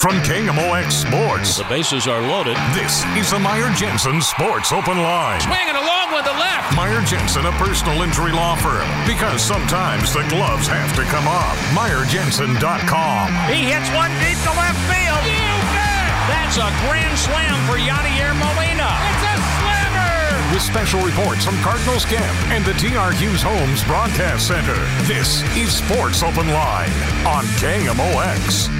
From KMOX Sports, The bases are loaded. this is the Meyer Jensen Sports Open Line. Swinging along with the left. Meyer Jensen, a personal injury law firm. Because sometimes the gloves have to come off. MeyerJensen.com. He hits one deep to left field. You bet. That's a grand slam for Yadier Molina. It's a slammer. With special reports from Cardinals Camp and the TR Hughes Homes Broadcast Center. This is Sports Open Line on KMOX.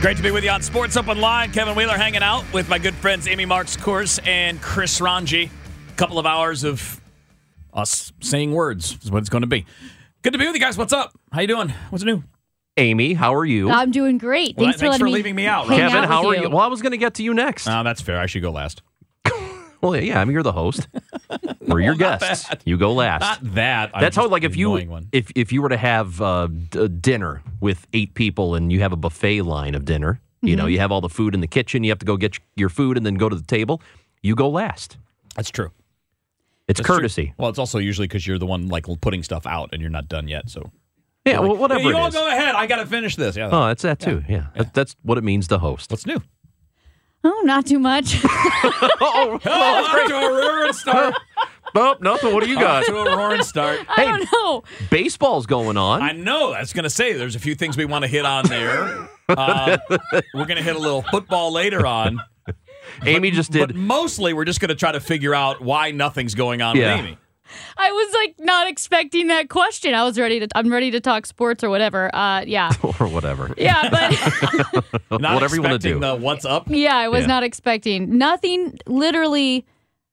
Great to be with you on Sports Open Line. Kevin Wheeler hanging out with my good friends Amy Marks Course and Chris Rongey. A couple of hours of us saying words is what it's going to be. Good to be with you guys. What's up? How you doing? What's new? Amy, how are you? I'm doing great. Well, Thanks, thanks for, for leaving me out, hang Rob. Kevin, out how with are you? Well, I was going to get to you next. Oh, that's fair. I should go last. well, yeah, I mean, you're the host. We're your guests. bad. You go last. Not that. I'm That's how, like, if you one. if if you were to have uh, d- dinner with eight people and you have a buffet line of dinner, you Mm-hmm. know, you have all the food in the kitchen. You have to go get your food and then go to the table. You go last. That's true. It's That's true. courtesy. Well, it's also usually because you're the one like putting stuff out and you're not done yet. So Yeah, well, whatever Hey, you all go ahead. I got to finish this. Yeah. Oh, that's that too. Yeah, That, that's what it means to host. What's new? Oh, not too much. oh, Oh, to a roaring start. oh, nothing. What do you got? to a roaring start. I don't know. Baseball's going on. I know. I was going to say there's a few things we want to hit on there. Uh, we're going to hit a little football later on. Amy just did. But mostly, we're just going to try to figure out why nothing's going on Yeah. with Amy. I was like not expecting that question. I was ready to. I'm ready to talk sports or whatever. Uh, yeah, or whatever. yeah, but Not Whatever you wanna expecting do. The what's up? yeah, I was Yeah. not expecting nothing. Literally,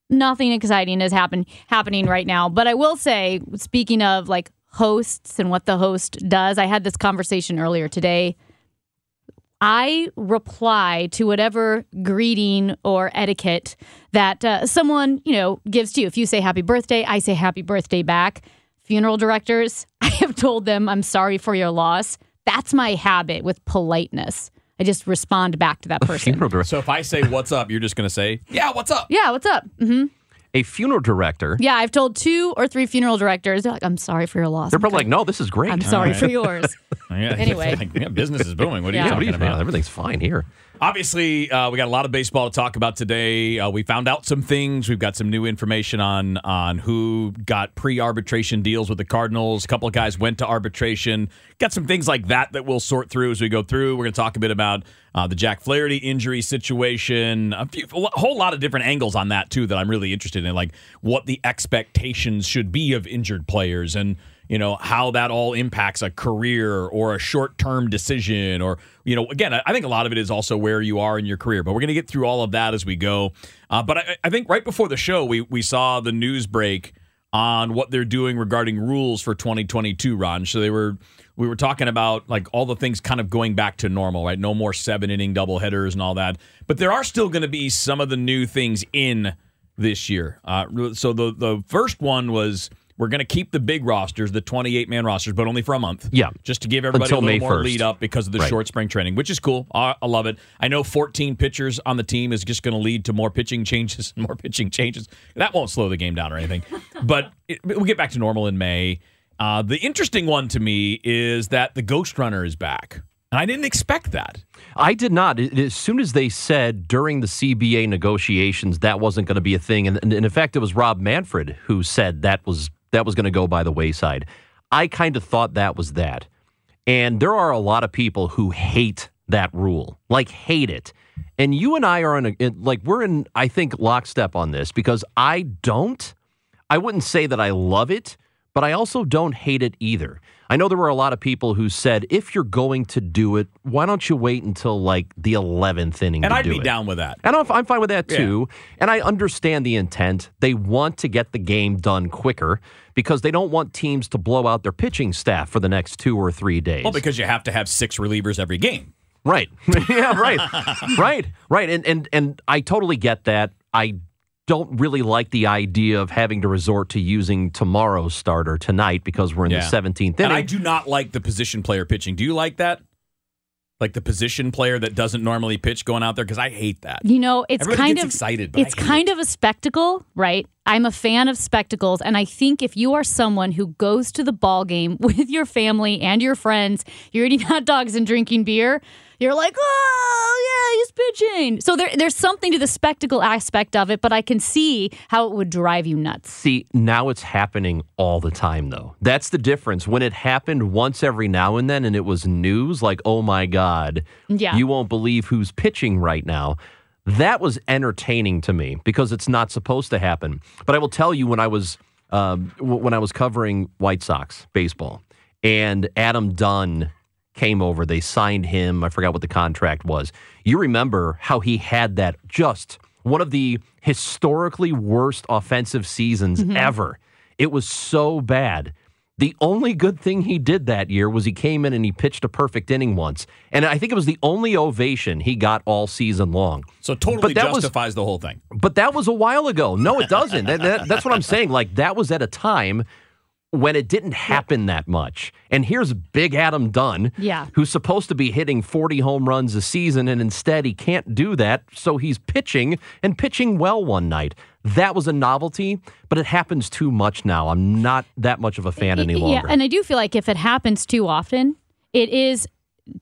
nothing exciting is happen happening right now. But I will say, speaking of like hosts and what the host does, I had this conversation earlier today. I reply to whatever greeting or etiquette that uh, someone, you know, gives to you. If you say happy birthday, I say happy birthday back. Funeral directors, I have told them I'm sorry for your loss. That's my habit with politeness. I just respond back to that person. So if I say what's up, you're just going to say, yeah, what's up? yeah, what's up? hmm A funeral director. Yeah, I've told two or three funeral directors, they're like, I'm sorry for your loss. They're I'm probably like, no, this is great. I'm sorry right. for yours. Yeah, Anyway. like, yeah, business is booming. What are Yeah. you what talking do you, about? everything's fine here. Obviously, uh, we got a lot of baseball to talk about today. Uh, we found out some things. We've got some new information on on who got pre-arbitration deals with the Cardinals. A couple of guys went to arbitration. Got some things like that that we'll sort through as we go through. We're going to talk a bit about uh, the Jack Flaherty injury situation. A, few, a whole lot of different angles on that too that I'm really interested in, like what the expectations should be of injured players and you know how that all impacts a career or a short-term decision or you know again i think a lot of it is also where you are in your career but we're going to get through all of that as we go uh, but I, I think right before the show we we saw the news break on what they're doing regarding rules for 2022 ron. So they were we were talking about like all the things kind of going back to normal right? No more seven inning double headers and all that. But there are still going to be some of the new things in this year. Uh, so the the first one was we're going to keep the big rosters, the 28 man rosters, but only for a month. Yeah. just to give everybody Until a little May more 1st. lead up because of the Right. short spring training, which is cool. I, I love it. I know 14 pitchers on the team is just going to lead to more pitching changes and more pitching changes. That won't slow the game down or anything, but it, we'll get back to normal in May. Uh, the interesting one to me is that the Ghost Runner is back, and I didn't expect that. I did not. As soon as they said during the CBA negotiations that wasn't going to be a thing, and, and in fact, it was Rob Manfred who said that was that was going to go by the wayside. I kind of thought that was that, and there are a lot of people who hate that rule, like hate it. And you and I are in a like we're in I think lockstep on this because I don't. I wouldn't say that I love it, but I also don't hate it either. I know there were a lot of people who said, if you're going to do it, why don't you wait until like the 11th inning And I'd do be it? down with that. And I'm, I'm fine with that Yeah. too. And I understand the intent. They want to get the game done quicker because they don't want teams to blow out their pitching staff for the next two or three days. Well, because you have to have six relievers every game. Right. yeah, right. right. Right. And and and I totally get that. I don't really like the idea of having to resort to using tomorrow's starter tonight because we're in Yeah. the 17th inning. And I do not like the position player pitching. Do you like that? like the position player that doesn't normally pitch going out there because I hate that. You know, it's Everybody kind gets of excited, but it's kind it. of a spectacle, right? I'm a fan of spectacles, and I think if you are someone who goes to the ball game with your family and your friends, you're eating hot dogs and drinking beer, you're like, oh yeah, he's pitching. So there, there's something to the spectacle aspect of it, but I can see how it would drive you nuts. See, now it's happening all the time, though. That's the difference. When it happened once every now and then and it was news, like, oh my God, Yeah. you won't believe who's pitching right now. That was entertaining to me because it's not supposed to happen. But I will tell you, when I was um, when I was covering White Sox baseball, and Adam Dunn came over, they signed him. I forgot what the contract was. You remember how he had that just one of the historically worst offensive seasons mm-hmm. ever. It was so bad. The only good thing he did that year was he came in and he pitched a perfect inning once. And I think it was the only ovation he got all season long. So totally But that was- justifies the whole thing. But that was a while ago. No, it doesn't. That- that- that's what I'm saying. Like, that was at a time when it didn't happen that much. And here's Big Adam Dunn, Yeah. who's supposed to be hitting 40 home runs a season, and instead he can't do that. So he's pitching and pitching well one night. That was a novelty, but it happens too much now. I'm not that much of a fan any Yeah, longer. and I do feel like if it happens too often, it is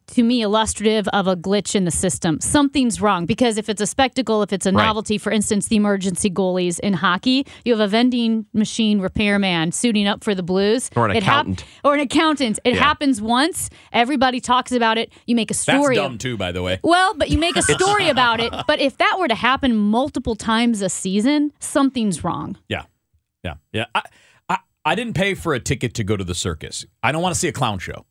to me illustrative of a glitch in the system. Something's wrong because if it's a spectacle, if it's a Right. novelty, for instance, the emergency goalies in hockey, you have a vending machine repairman suiting up for the Blues, Or an It hap- accountant. or an accountant. It Yeah. happens once, everybody talks about it. You make a story. That's dumb too, by the way. well, but you make a story about it. But if that were to happen multiple times a season, something's wrong. Yeah, yeah, yeah. I, I I didn't pay for a ticket to go to the circus. I don't want to see a clown show.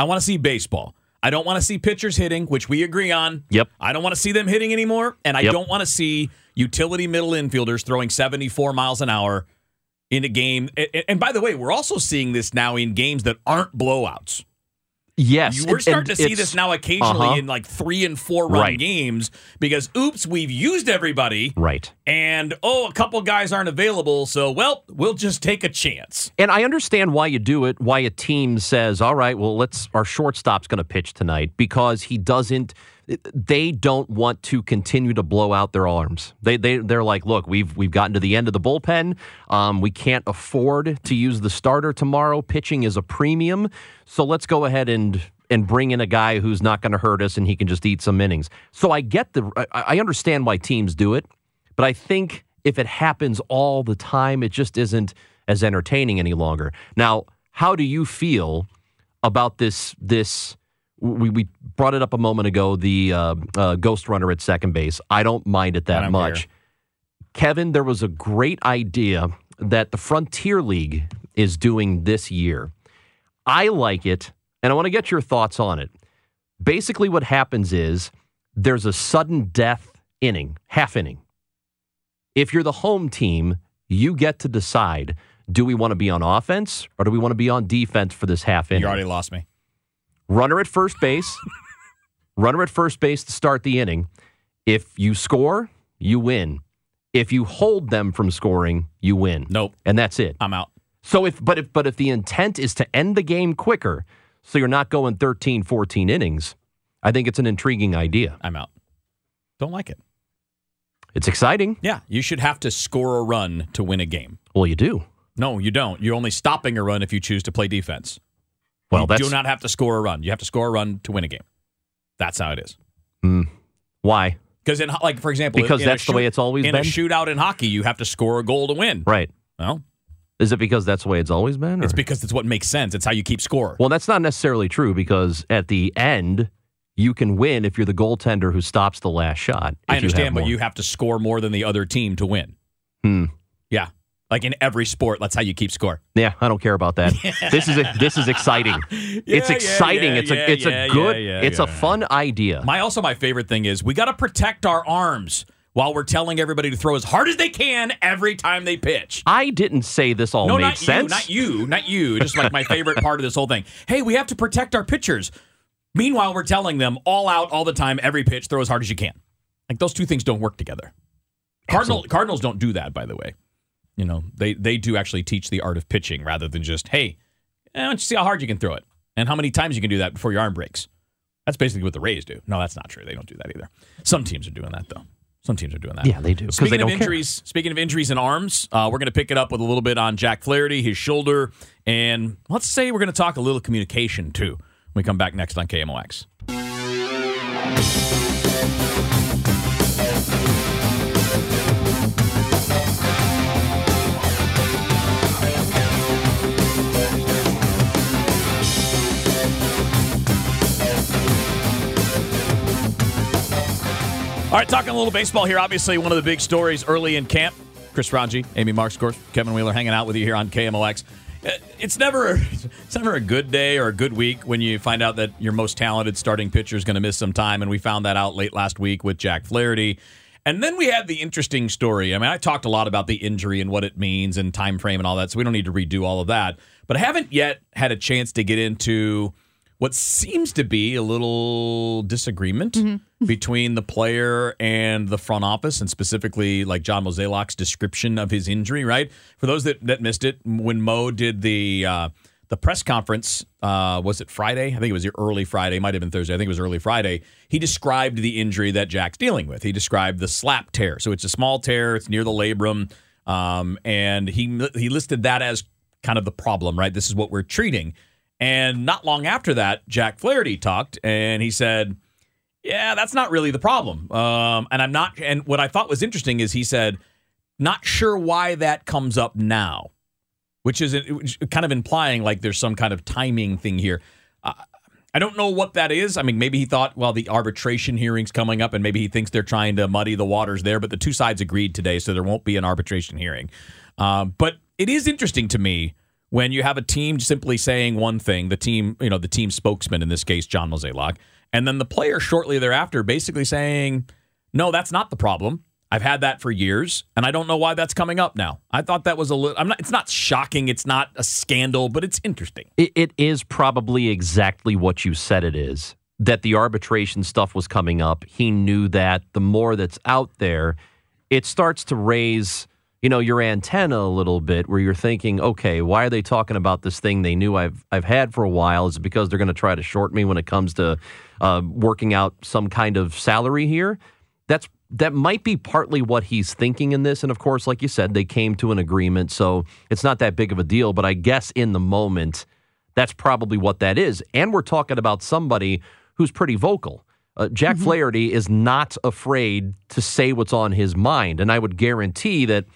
I want to see baseball. I don't want to see pitchers hitting, which we agree on. Yep. I don't want to see them hitting anymore, and I Yep. don't want to see utility middle infielders throwing 74 miles an hour in a game. And, and by the way, we're also seeing this now in games that aren't blowouts. Yes. We're starting to see this now occasionally Uh-huh. in like three and four run Right. games because oops, we've used everybody, Right. and oh, a couple guys aren't available, so well, we'll just take a chance. And I understand why you do it, why a team says, all right, well, let's, our shortstop's going to pitch tonight because he doesn't, they don't want to continue to blow out their arms. They, they, they're like, look, we've, we've gotten to the end of the bullpen. Um, we can't afford to use the starter tomorrow. Pitching is a premium. So let's go ahead and, and bring in a guy who's not going to hurt us and he can just eat some innings. So I get the, I, I understand why teams do it, but I think if it happens all the time, it just isn't as entertaining any longer. Now, how do you feel about this? This we, we brought it up a moment ago. The uh, uh, ghost runner at second base. I don't mind it that much. care. Kevin, there was a great idea that the Frontier League is doing this year. I like it, and I want to get your thoughts on it. Basically, what happens is there's a sudden death inning, half inning. If you're the home team, you get to decide do we want to be on offense or do we want to be on defense for this half inning? You already lost me. Runner at first base, runner at first base to start the inning. If you score, you win. If you hold them from scoring, you win. Nope, And that's it. I'm out. So if but if but if the intent is to end the game quicker, so you're not going 13, 14 innings, I think it's an intriguing idea. I'm out. Don't like it. It's exciting. Yeah, you should have to score a run to win a game. Well, you do. No, you don't. You're only stopping a run if you choose to play defense. Well, you do not have to score a run. You have to score a run to win a game. That's how it is. why. Because in like for example, Because in a that's the way it's always in been? a shootout in hockey, you have to score a goal to win. Right. Well, Is it because that's the way it's always been? or- it's because it's what makes sense. It's how you keep score. Well, that's not necessarily true because at the end, you can win if you're the goaltender who stops the last shot. I if you understand, but you have to score more than the other team to win. Hmm. Yeah, like in every sport, that's how you keep score. Yeah, I don't care about that. This is a, this is exciting. it's exciting. yeah, it's yeah, a it's yeah, a good. yeah, yeah, it's a fun idea. My also my favorite thing is we got to protect our arms while we're telling everybody to throw as hard as they can every time they pitch. I didn't say this all no, made not sense. you, not you, not you. Just like my favorite part of this whole thing. Hey, we have to protect our pitchers. Meanwhile, we're telling them all out, all the time, every pitch, throw as hard as you can. Like those two things don't work together. Cardinal, Cardinals don't do that, by the way. You know, they they do actually teach the art of pitching rather than just, hey, eh, why don't you see how hard you can throw it and how many times you can do that before your arm breaks. That's basically what the Rays do. No, that's not true. They don't do that either. Some teams are doing that though. Some teams are doing that. Yeah, they do. Speaking they of don't care. injuries, speaking of injuries in arms, uh, we're going to pick it up with a little bit on Jack Flaherty, his shoulder, and let's say we're going to talk a little communication too. When we come back next on KMOX. All right, talking a little baseball here. Obviously, one of the big stories early in camp. Chris Rongey, Amy Marks, of course, Kevin Wheeler hanging out with you here on KMOX. Uh, It's never, it's never a good day or a good week when you find out that your most talented starting pitcher is going to miss some time, and we found that out late last week with Jack Flaherty. And then we had the interesting story. I mean, I talked a lot about the injury and what it means and time frame and all that, so we don't need to redo all of that. But I haven't yet had a chance to get into what seems to be a little disagreement between the player and the front office, and specifically like John Mozeliak's description of his injury. Right for those that, that missed it, when Mo did the uh, the press conference, uh, was it Friday? I think it was early Friday, might have been Thursday. I think it was early Friday. He described the injury that Jack's dealing with. He described the slap tear. So it's a small tear. It's near the labrum, um, and he he listed that as kind of the problem. Right, this is what we're treating. And not long after that, Jack Flaherty talked and he said, Yeah, that's not really the problem. Um, and I'm not, and what I thought was interesting is he said, Not sure why that comes up now, which is kind of implying like there's some kind of timing thing here. Uh, I don't know what that is. I mean, maybe he thought, well, the arbitration hearing's coming up, and maybe he thinks they're trying to muddy the waters there. But the two sides agreed today, so there won't be an arbitration hearing. Um, but it is interesting to me when you have a team simply saying one thing, the team, you know, the team spokesman in this case, John Mozeliak, and then the player shortly thereafter basically saying, "No, that's not the problem. I've had that for years, and I don't know why that's coming up now." I thought that was a little. I'm not. It's not shocking. It's not a scandal, but it's interesting. It, it is probably exactly what you said it is. That the arbitration stuff was coming up. He knew that the more that's out there, it starts to raise, you know, your antenna a little bit where you're thinking, okay, why are they talking about this thing they knew I've I've had for a while? Is it because they're going to try to short me when it comes to uh, working out some kind of salary here? That's that might be partly what he's thinking in this. And of course, like you said, they came to an agreement, so it's not that big of a deal. But I guess in the moment, that's probably what that is. And we're talking about somebody who's pretty vocal. Uh, Jack Flaherty is not afraid to say what's on his mind. And I would guarantee that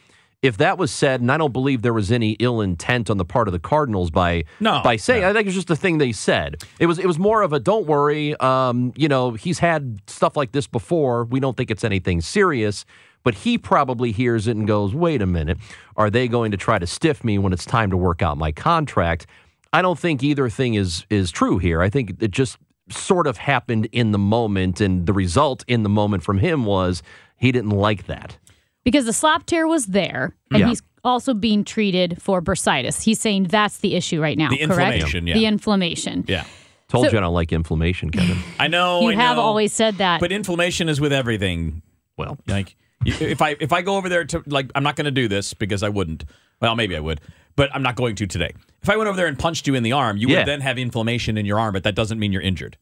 if that was said, and I don't believe there was any ill intent on the part of the Cardinals by No, by saying, no. I think it's just a thing they said. It was it was more of a don't worry, um, you know, he's had stuff like this before. We don't think it's anything serious. But he probably hears it and goes, wait a minute, are they going to try to stiff me when it's time to work out my contract? I don't think either thing is is true here. I think it just sort of happened in the moment, and the result in the moment from him was he didn't like that. Because the slap tear was there, and Yeah. he's also being treated for bursitis. He's saying that's the issue right now. The correct? inflammation, yeah. The inflammation. Yeah, Told So- you I don't like inflammation, Kevin. I know. You I have know. always said that. but inflammation is with everything. well, Like if I if I go over there to like I'm not going to do this because I wouldn't. Well, maybe I would, but I'm not going to today. If I went over there and punched you in the arm, you Yeah. would then have inflammation in your arm, but that doesn't mean you're injured.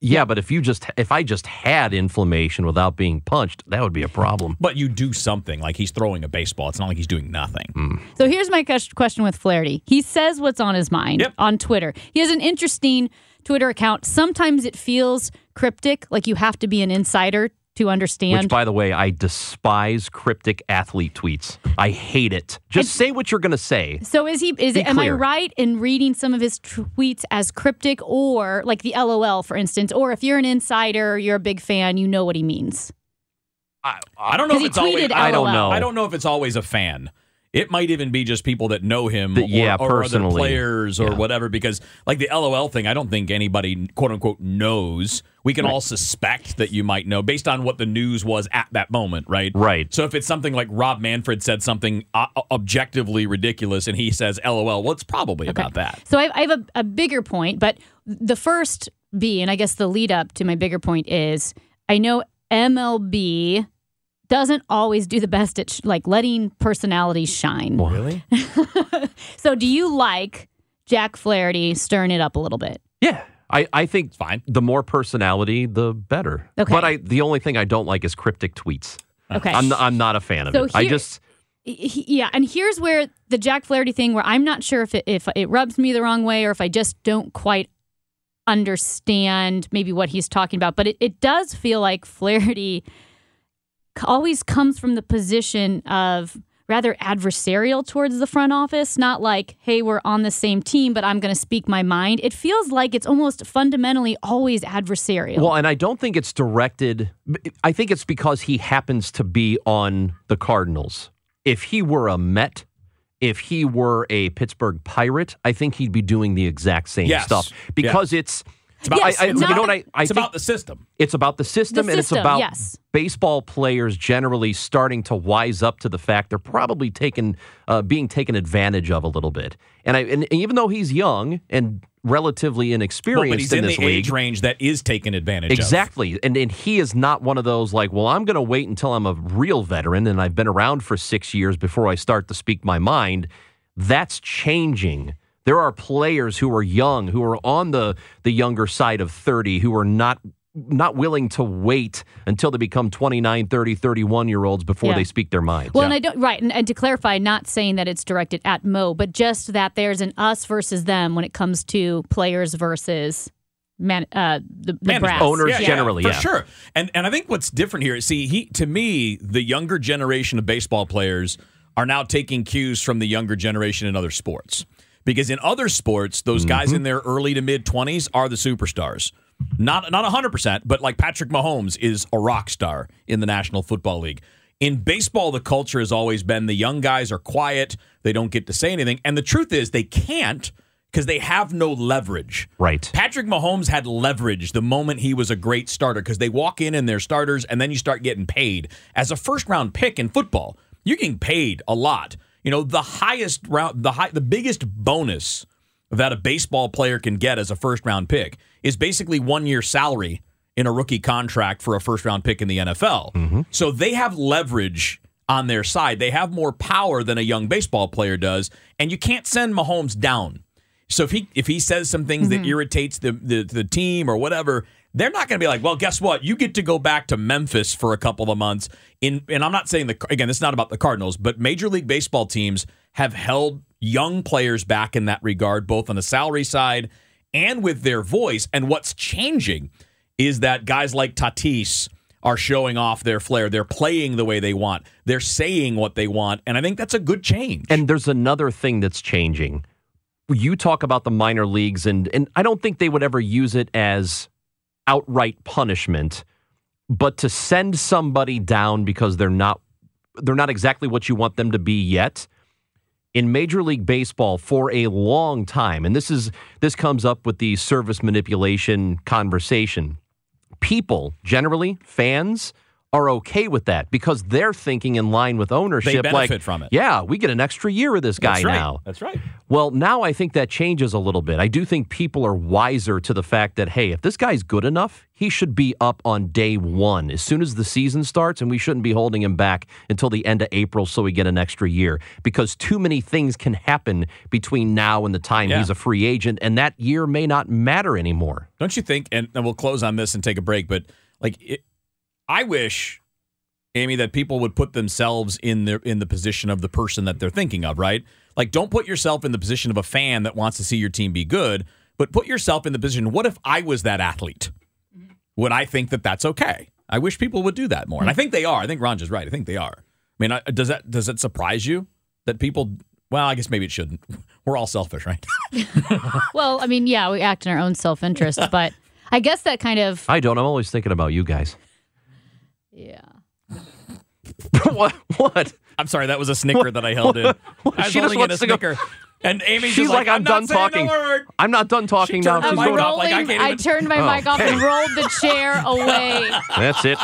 Yeah, but if you just if I just had inflammation without being punched, that would be a problem. But you do something like he's throwing a baseball. It's not like he's doing nothing. Hmm. So here's my question with Flaherty. He says what's on his mind Yep. on Twitter. He has an interesting Twitter account. Sometimes it feels cryptic, like you have to be an insider to understand. Which, by the way, I despise cryptic athlete tweets. I hate it. Just say what you're going to say. so is he? Is Be it? Am I right in reading some of his tweets as cryptic, or like the LOL, for instance, or if you're an insider, you're a big fan, you know what he means? I don't know 'Cause if he it's always. tweeted I don't know. I don't know if it's always a fan. It might even be just people that know him, That- yeah, or, or other personally. players or Yeah. whatever. Because like the LOL thing, I don't think anybody quote unquote knows. We can all suspect that you might know based on what the news was at that moment, right? Right. So if it's something like Rob Manfred said something uh, objectively ridiculous, and he says LOL, well, it's probably about that. So I, I have a, a bigger point, but the first B, and I guess the lead up to my bigger point is I know MLB doesn't always do the best at sh- like letting personalities shine. Really? So do you like Jack Flaherty stirring it up a little bit? Yeah. I, I think fine. the more personality, the better. Okay. But I the only thing I don't like is cryptic tweets. Okay. I'm, I'm not a fan of So it. I here- just He- yeah, and here's where the Jack Flaherty thing, where I'm not sure if it, if it rubs me the wrong way or if I just don't quite understand maybe what he's talking about, but it, it does feel like Flaherty always comes from the position of rather adversarial towards the front office, not like, hey, we're on the same team, but I'm going to speak my mind. It feels like it's almost fundamentally always adversarial. Well, and I don't think it's directed. I think it's because he happens to be on the Cardinals. If he were a Met, if he were a Pittsburgh Pirate, I think he'd be doing the exact same Yes. stuff because it's. It's about, Yes, I, I, it's you know what I, I it's about the system. it's about the system, The and it's about yes. baseball players generally starting to wise up to the fact they're probably taken uh, being taken advantage of a little bit. And I and even though he's young and relatively Well, inexperienced but he's in in this the league, age range that is taken advantage of. Exactly. And and he is not one of those like, well, I'm going to wait until I'm a real veteran and I've been around for 6 years before I start to speak my mind. That's changing. There are players who are young, who are on the the younger side of 30 who are not not willing to wait until they become 29, 30, 31 year olds before Yeah. they speak their minds. Well, and I don't right, and, and to clarify, not saying that it's directed at Mo, but just that there's an us versus them when it comes to players versus man, uh, the, the brass. Owners generally, for yeah. sure. And and I think what's different here, see, he to me, the younger generation of baseball players are now taking cues from the younger generation in other sports. Because in other sports, those guys Mm-hmm. in their early to mid twenties are the superstars. Not not hundred percent, but like Patrick Mahomes is a rock star in the National Football League. In baseball, the culture has always been the young guys are quiet, they don't get to say anything. And the truth is they can't because they have no leverage. Right. Patrick Mahomes had leverage the moment he was a great starter because they walk in and they're starters, and then you start getting paid. As a first round pick in football, you're getting paid a lot. You know, the highest round, the high, the biggest bonus that a baseball player can get as a first round pick is basically one year salary in a rookie contract for a first round pick in the NFL. Mm-hmm. So they have leverage on their side. They have more power than a young baseball player does, and you can't send Mahomes down. So if he if he says some things that mm-hmm. irritates the, the the team or whatever, they're not going to be like, well, guess what? You get to go back to Memphis for a couple of months. In and I'm not saying the again, it's not about the Cardinals, but Major League Baseball teams have held young players back in that regard, both on the salary side and with their voice. And what's changing is that guys like Tatis are showing off their flair. They're playing the way they want. They're saying what they want, and I think that's a good change. And there's another thing that's changing. You talk about the minor leagues, and and I don't think they would ever use it as outright punishment, but to send somebody down because they're not they're not exactly what you want them to be yet. In Major League Baseball for a long time, and this is this comes up with the service manipulation conversation. People, generally fans, are okay with that because they're thinking in line with ownership. like, benefit from it. Yeah, we get an extra year of this guy That's right. now. That's right. Well, now I think that changes a little bit. I do think people are wiser to the fact that, hey, if this guy's good enough, he should be up on day one as soon as the season starts, and we shouldn't be holding him back until the end of April so we get an extra year because too many things can happen between now and the time Yeah. he's a free agent, and that year may not matter anymore. Don't you think? And, and we'll close on this and take a break. But like, it, I wish, Amy, that people would put themselves in their in the position of the person that they're thinking of. Right? Like, don't put yourself in the position of a fan that wants to see your team be good, but put yourself in the position. What if I was that athlete? Mm-hmm. Would I think that that's okay? I wish people would do that more, and I think they are. I think Ron is right. I think they are. I mean, does that does it surprise you that people? Well, I guess maybe it shouldn't. We're all selfish, right? Well, I mean, yeah, we act in our own self interest, but I guess that kind of I don't. I'm always thinking about you guys. Yeah. what? What? I'm sorry, that was a snicker that I held in. I was She just holding in a wants to go- snicker. And Amy's She's just like, I'm, not done saying a talking. word. I'm not done talking She now. turned her She's mic going off. like, I rolling, can't I even- turned my mic off and rolled the chair away. That's it.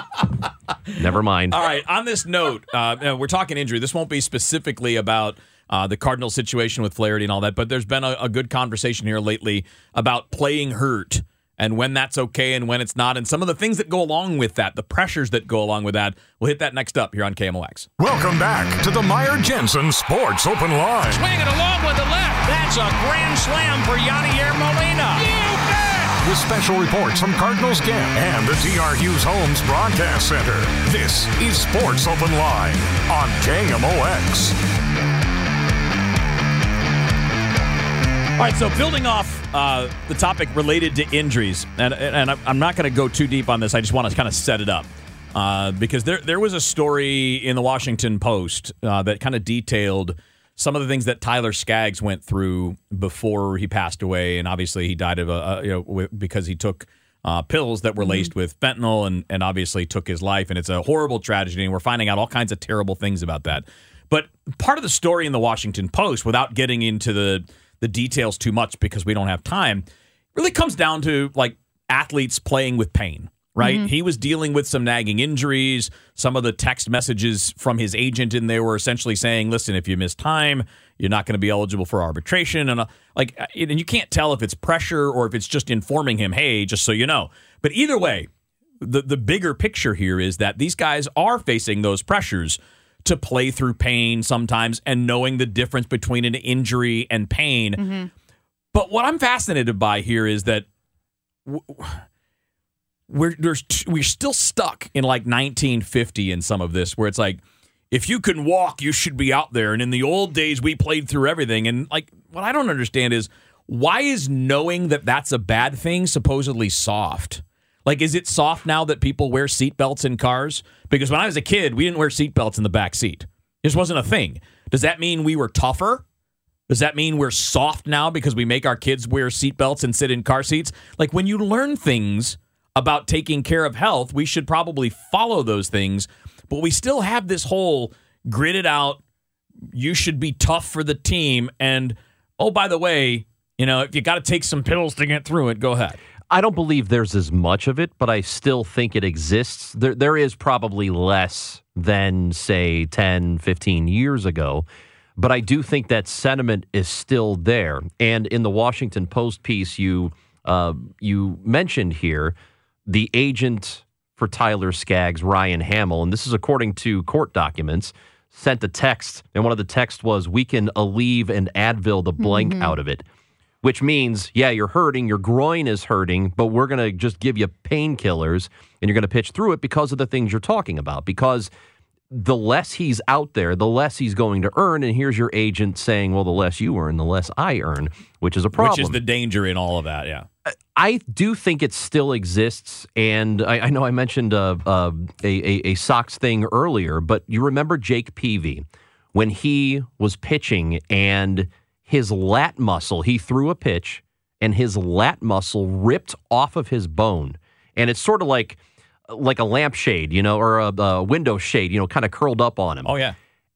Never mind. All right. On this note, uh, uh, we're talking injury. This won't be specifically about uh, the Cardinal situation with Flaherty and all that, but there's been a, a good conversation here lately about playing hurt and when that's okay and when it's not, and some of the things that go along with that, the pressures that go along with that. We'll hit that next up here on KMOX. Welcome back to the Meyer Jensen Sports Open Line. Swing it along with the left. That's a grand slam for Yadier Molina. You bet. with special reports from Cardinals Camp and the TR Hughes Homes Broadcast Center. This is Sports Open Line on KMOX. All right, so building off uh, the topic related to injuries, and, and I'm not going to go too deep on this. I just want to kind of set it up uh, because there there was a story in the Washington Post uh, that kind of detailed some of the things that Tyler Skaggs went through before he passed away, and obviously he died of a, you know because he took uh, pills that were laced mm-hmm. with fentanyl, and and obviously took his life, and it's a horrible tragedy, and we're finding out all kinds of terrible things about that. But part of the story in the Washington Post, without getting into the the details too much because we don't have time. really comes down to like athletes playing with pain, right? Mm-hmm. He was dealing with some nagging injuries. Some of the text messages from his agent in there were essentially saying, "Listen, if you miss time, you're not going to be eligible for arbitration." And uh, like, uh, and you can't tell if it's pressure or if it's just informing him, "Hey, just so you know." But either way, the the bigger picture here is that these guys are facing those pressures to play through pain sometimes and knowing the difference between an injury and pain. Mm-hmm. But what I'm fascinated by here is that we're there's we're still stuck in like 1950 in some of this where it's like if you can walk you should be out there and in the old days we played through everything and like what I don't understand is why is knowing that that's a bad thing supposedly soft? Like, is it soft now that people wear seatbelts in cars? Because when I was a kid, we didn't wear seatbelts in the back seat. This wasn't a thing. Does that mean we were tougher? Does that mean we're soft now because we make our kids wear seatbelts and sit in car seats? Like, when you learn things about taking care of health, we should probably follow those things. But we still have this whole gridded out, you should be tough for the team. And, oh, by the way, you know, if you got to take some pills to get through it, go ahead. I don't believe there's as much of it, but I still think it exists. There, there is probably less than, say, 10, 15 years ago. But I do think that sentiment is still there. And in the Washington Post piece you uh, you mentioned here, the agent for Tyler Skaggs, Ryan Hamill, and this is according to court documents, sent a text, and one of the texts was, "We can Aleve and Advil the blank mm-hmm. out of it." Which means, yeah, you're hurting, your groin is hurting, but we're going to just give you painkillers and you're going to pitch through it because of the things you're talking about. Because the less he's out there, the less he's going to earn. And here's your agent saying, well, the less you earn, the less I earn, which is a problem. Which is the danger in all of that, yeah. I do think it still exists. And I, I know I mentioned uh, uh, a, a, a Sox thing earlier, but you remember Jake Peavy when he was pitching and – his lat muscle, he threw a pitch and his lat muscle ripped off of his bone. And it's sort of like like a lampshade, you know, or a, a window shade, you know, kind of curled up on him. Oh yeah.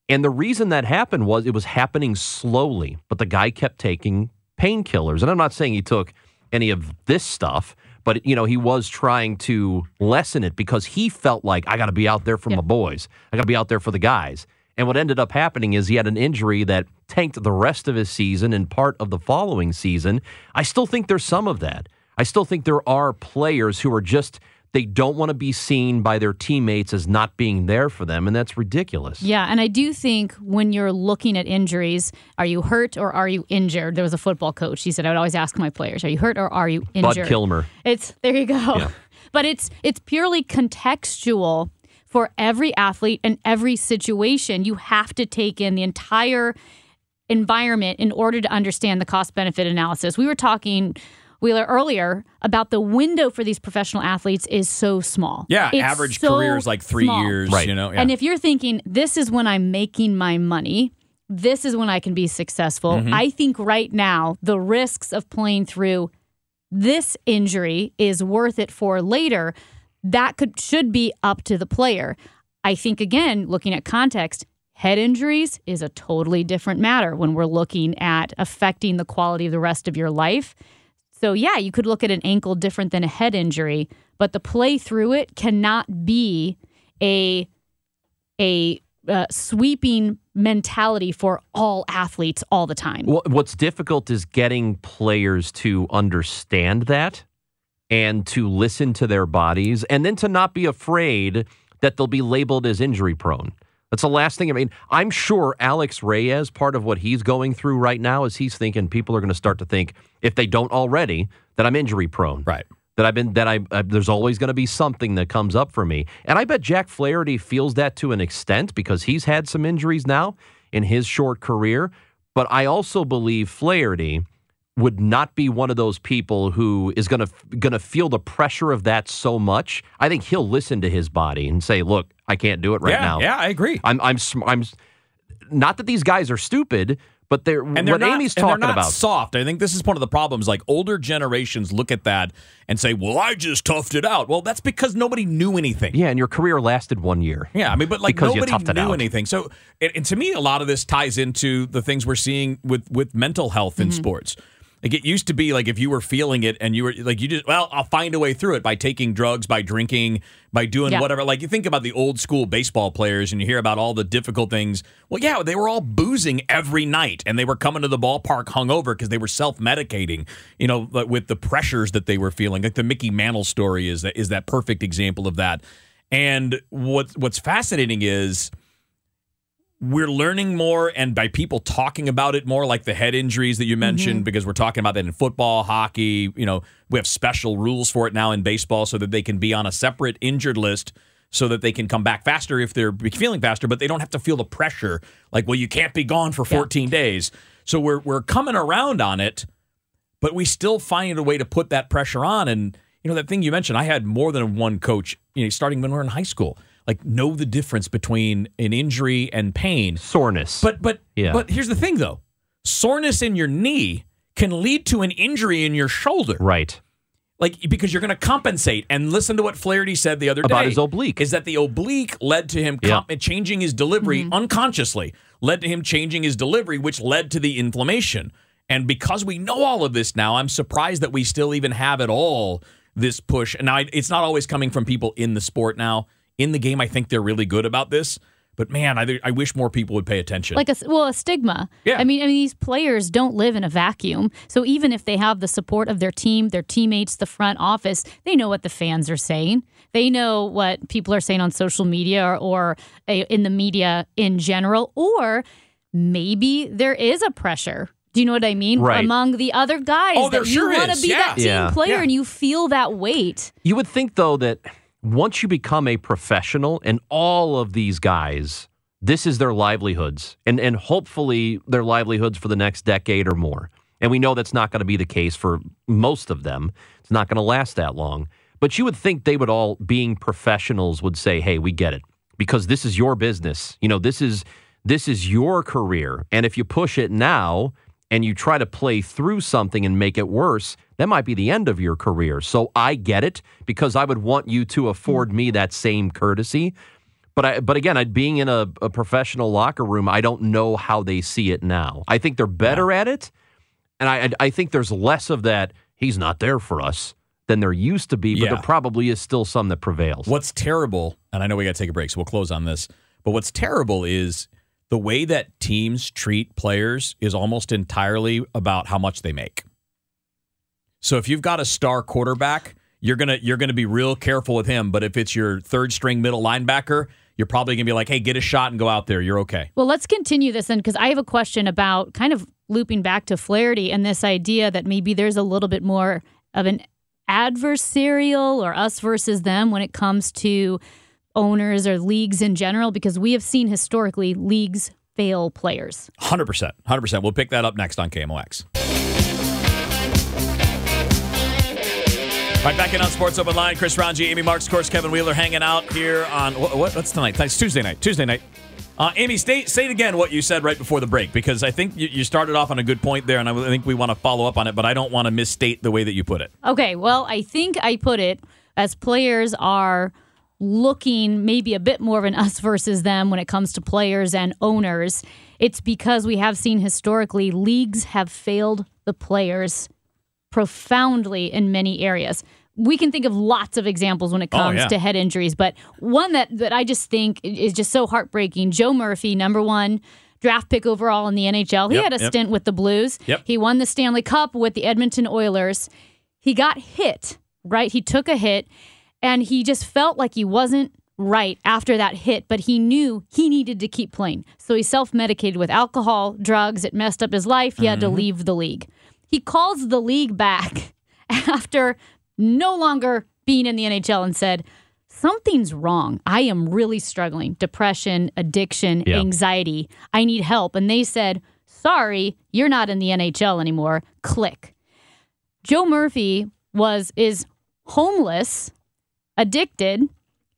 And the reason that happened was it was happening slowly, but the guy kept taking painkillers. And I'm not saying he took any of this stuff, but you know, he was trying to lessen it because he felt like I got to be out there for yeah. my boys. I got to be out there for the guys. And what ended up happening is he had an injury that tanked the rest of his season and part of the following season. I still think there's some of that. I still think there are players who are just they don't want to be seen by their teammates as not being there for them, and that's ridiculous. Yeah, and I do think when you're looking at injuries, are you hurt or are you injured? There was a football coach. He said I would always ask my players, "Are you hurt or are you injured?" Bud Kilmer. It's there you go. Yeah. But it's it's purely contextual for every athlete and every situation. You have to take in the entire environment in order to understand the cost benefit analysis. We were talking Wheeler earlier about the window for these professional athletes is so small. Yeah, it's average so career is like three small. years. Right. You know, yeah. and if you're thinking this is when I'm making my money, this is when I can be successful. Mm-hmm. I think right now the risks of playing through this injury is worth it for later that could should be up to the player. I think again, looking at context, head injuries is a totally different matter when we're looking at affecting the quality of the rest of your life. So yeah, you could look at an ankle different than a head injury, but the play through it cannot be a a uh, sweeping mentality for all athletes all the time. What's difficult is getting players to understand that and to listen to their bodies and then to not be afraid that they'll be labeled as injury prone. That's the last thing. I mean, I'm sure Alex Reyes, part of what he's going through right now is he's thinking people are going to start to think, if they don't already, that I'm injury prone. Right. That I've been that I uh, there's always going to be something that comes up for me, and I bet Jack Flaherty feels that to an extent because he's had some injuries now in his short career. But I also believe Flaherty would not be one of those people who is going to going to feel the pressure of that so much. I think he'll listen to his body and say, "Look, I can't do it right yeah, now." Yeah, I agree. I'm I'm sm- I'm not that these guys are stupid, but they're, and they're what not, Amy's and they're talking not about. soft. I think this is one of the problems. Like older generations look at that and say, "Well, I just toughed it out." Well, that's because nobody knew anything. Yeah, and your career lasted one year. Yeah, I mean, but like Because nobody knew out. anything. So, and, and to me, a lot of this ties into the things we're seeing with with mental health in Mm-hmm. sports. Like it used to be, like if you were feeling it and you were like you just well, I'll find a way through it by taking drugs, by drinking, by doing Yeah. whatever. Like you think about the old school baseball players and you hear about all the difficult things. Well, yeah, they were all boozing every night and they were coming to the ballpark hungover because they were self medicating. You know, like, with the pressures that they were feeling. Like the Mickey Mantle story is that is that perfect example of that. And what what's fascinating is we're learning more and by people talking about it more like the head injuries that you mm-hmm. mentioned because we're talking about that in football hockey you know we have special rules for it now in baseball so that they can be on a separate injured list so that they can come back faster if they're feeling faster but they don't have to feel the pressure. Like well you can't be gone for 14 days. So we're we're coming around on it but we still find a way to put that pressure on. And you know that thing you mentioned i had more than one coach you know starting when we were in high school like know the difference between an injury and pain Soreness. but but Yeah. but here's the thing though. Soreness in your knee can lead to an injury in your shoulder. right. Like because you're going to compensate. And listen to what Flaherty said the other About day. About his oblique. Is that the oblique led to him Yeah. changing his delivery mm-hmm. unconsciously, led to him changing his delivery, which led to the inflammation. And because we know all of this now, I'm surprised that we still even have at all this push. And now I, it's not always coming from people in the sport now. In the game, I think they're really good about this. But man, I, I wish more people would pay attention. like a well a stigma. Yeah. I mean, I mean these players don't live in a vacuum. So even if they have the support of their team, their teammates, the front office, they know what the fans are saying. They know what people are saying on social media or, or uh, in the media in general. Or maybe there is a pressure. Do you know what I mean? Right. Among the other guys Oh, there that sure you want to be Yeah. that team Yeah. player Yeah. and you feel that weight. You would think though that once you become a professional and all of these guys, this is their livelihoods and and hopefully their livelihoods for the next decade or more. And we know that's not going to be the case for most of them. It's not going to last that long. But you would think they would all being professionals would say, "Hey, we get it." Because this is your business. You know, this is this is your career. And if you push it now and you try to play through something and make it worse, that might be the end of your career. So I get it because I would want you to afford mm. me that same courtesy. But I, but again, I, being in a, a professional locker room, I don't know how they see it now. I think they're better at it, and I I I think there's less of that. He's not there for us than there used to be, but Yeah. there probably is still some that prevails. What's terrible, and I know we got to take a break, so we'll close on this. But what's terrible is the way that teams treat players is almost entirely about how much they make. So if you've got a star quarterback, you're gonna you're gonna be real careful with him. But if it's your third string middle linebacker, you're probably gonna be like, hey, get a shot and go out there. You're okay. Well, let's continue this then because I have a question about kind of looping back to Flaherty and this idea that maybe there's a little bit more of an adversarial or us versus them when it comes to owners or leagues in general because we have seen historically leagues fail players. Hundred percent, hundred percent. We'll pick that up next on KMOX. Right back in on Sports Open Line, Chris Rongey, Amy Marks, of course, Kevin Wheeler hanging out here on what, what, what's tonight? It's Tuesday night. Tuesday night. Uh, Amy, stay, say it again what you said right before the break because I think you, you started off on a good point there, and I think we want to follow up on it, but I don't want to misstate the way that you put it. Okay, well, I think I put it as players are looking maybe a bit more of an us versus them when it comes to players and owners. It's because we have seen historically leagues have failed the players profoundly in many areas. We can think of lots of examples when it Oh, comes yeah. to head injuries, but one that, that I just think is just so heartbreaking Joe Murphy, number one draft pick overall in the NHL. He Yep, had a yep. stint with the Blues. Yep. He won the Stanley Cup with the Edmonton Oilers. He got hit, right? He took a hit and he just felt like he wasn't right after that hit, but he knew he needed to keep playing. So he self medicated with alcohol, drugs. It messed up his life. He had to mm-hmm. leave the league. He calls the league back after no longer being in the NHL and said, Something's wrong. I am really struggling. Depression, addiction, Yeah. anxiety. I need help. And they said, Sorry, you're not in the NHL anymore. Click. Joe Murphy was is homeless, addicted,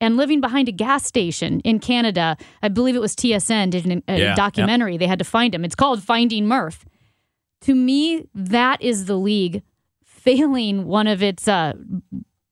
and living behind a gas station in Canada. I believe it was TSN did an- a Yeah, documentary. They had to find him. It's called Finding Murph. To me, that is the league failing one of its uh,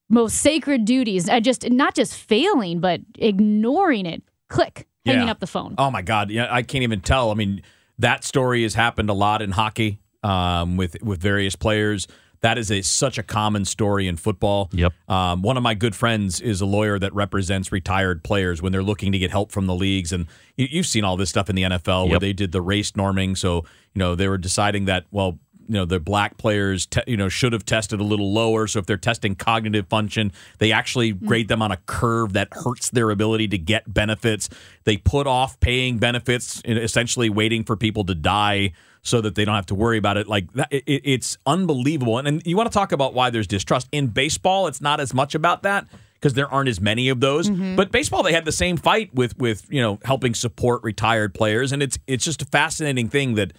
most sacred duties. I just not just failing, but ignoring it. Click, hanging Yeah. up the phone. Oh my God! Yeah, I can't even tell. I mean, that story has happened a lot in hockey um, with with various players. That is a such a common story in football. Yep. Um, one of my good friends is a lawyer that represents retired players when they're looking to get help from the leagues, and you, you've seen all this stuff in the NFL where they did the race norming. So you know they were deciding that well. You know the black players, te- you know, should have tested a little lower. So if they're testing cognitive function, they actually mm. grade them on a curve that hurts their ability to get benefits. They put off paying benefits, essentially waiting for people to die so that they don't have to worry about it. Like that, it, it's unbelievable. And, and you want to talk about why there's distrust in baseball? It's not as much about that because there aren't as many of those. Mm-hmm. But baseball, they had the same fight with with you know helping support retired players, and it's it's just a fascinating thing that.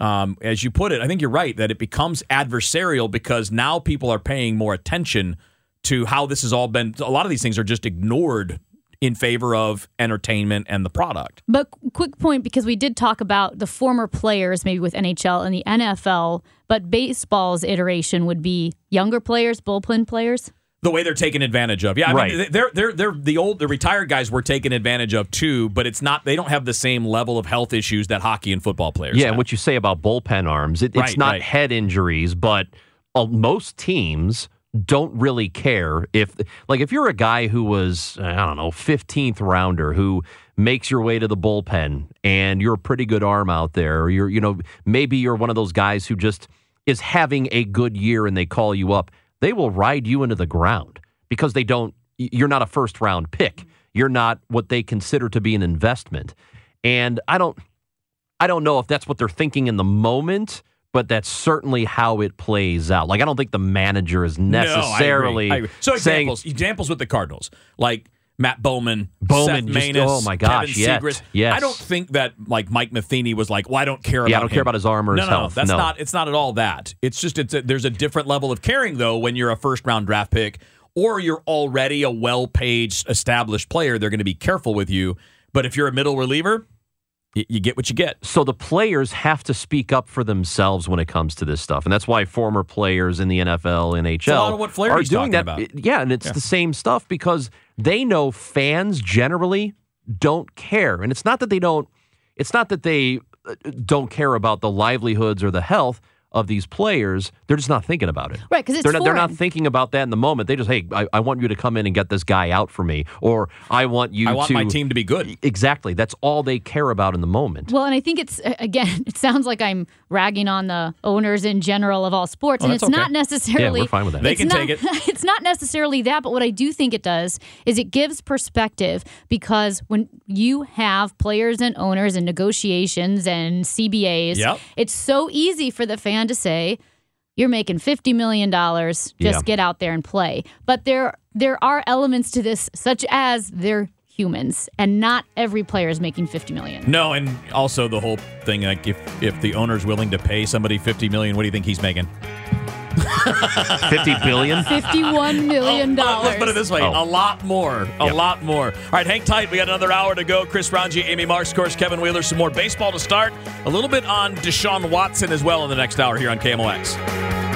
Um, as you put it, I think you're right that it becomes adversarial because now people are paying more attention to how this has all been. A lot of these things are just ignored in favor of entertainment and the product. But quick point because we did talk about the former players, maybe with NHL and the NFL, but baseball's iteration would be younger players, bullpen players. The way they're taken advantage of. Yeah, I Right. mean, they're they're they're the old the retired guys were taken advantage of too, but it's not they don't have the same level of health issues that hockey and football players. Yeah, have. what you say about bullpen arms, it, Right, it's not right. head injuries, but uh, most teams don't really care if, like, if you're a guy who was, I don't know, 15th rounder who makes your way to the bullpen and you're a pretty good arm out there, or you're, you know, maybe you're one of those guys who just is having a good year and they call you up, they will ride you into the ground because they don't, you're not a first round pick. Mm-hmm. You're not what they consider to be an investment. And I don't, I don't know if that's what they're thinking in the moment, but that's certainly how it plays out. Like I don't think the manager is No, I agree. necessarily I agree. So saying examples examples with the Cardinals like. Matt Bowman, Bowman Seth Maness, oh my gosh, Kevin Siegrist. yes. I don't think that like Mike Matheny was like, well, I don't care Yeah, I about don't care about his arm or no, his no, health. That's No. not. It's not at all that. It's just it's a, there's a different level of caring though when you're a first round draft pick or you're already a well paid established player. They're going to be careful with you. But if you're a middle reliever, you get what you get. So the players have to speak up for themselves when it comes to this stuff, and that's why former players in the NFL, NHL, lot of what are doing talking that. about. Yeah, and it's the same stuff because they know fans generally don't care, and it's not that they don't. It's not that they uh, don't care about the livelihoods or the health of these players. They're just not thinking about it. Right, 'cause it's they're not, they're not thinking about that in the moment. They just, hey, I, I want you to come in and get this guy out for me, or I want you I want to. my team to be good. Exactly. That's all they care about in the moment. Well, and I think it's again, it sounds like I'm ragging on the owners in general of all sports, Oh, and it's okay. not necessarily. Yeah, we're fine with that. They can not- take it. It's not necessarily that, but what I do think it does is it gives perspective because when you have players and owners and negotiations and CBAs, Yep. it's so easy for the to say. You're making fifty million dollars. Just Yeah. get out there and play. But there, there are elements to this, such as they're humans, and not every player is making fifty million. No, and also the whole thing like if if the owner's willing to pay somebody fifty million, what do you think he's making? Fifty billion. Fifty-one million Uh, dollars. let's put it this way: Oh. a lot more, a Yep. lot more. All right, hang tight. We got another hour to go. Chris Rongey, Amy Marks, of course, Kevin Wheeler. Some more baseball to start. A little bit on Deshaun Watson as well in the next hour here on KMOX.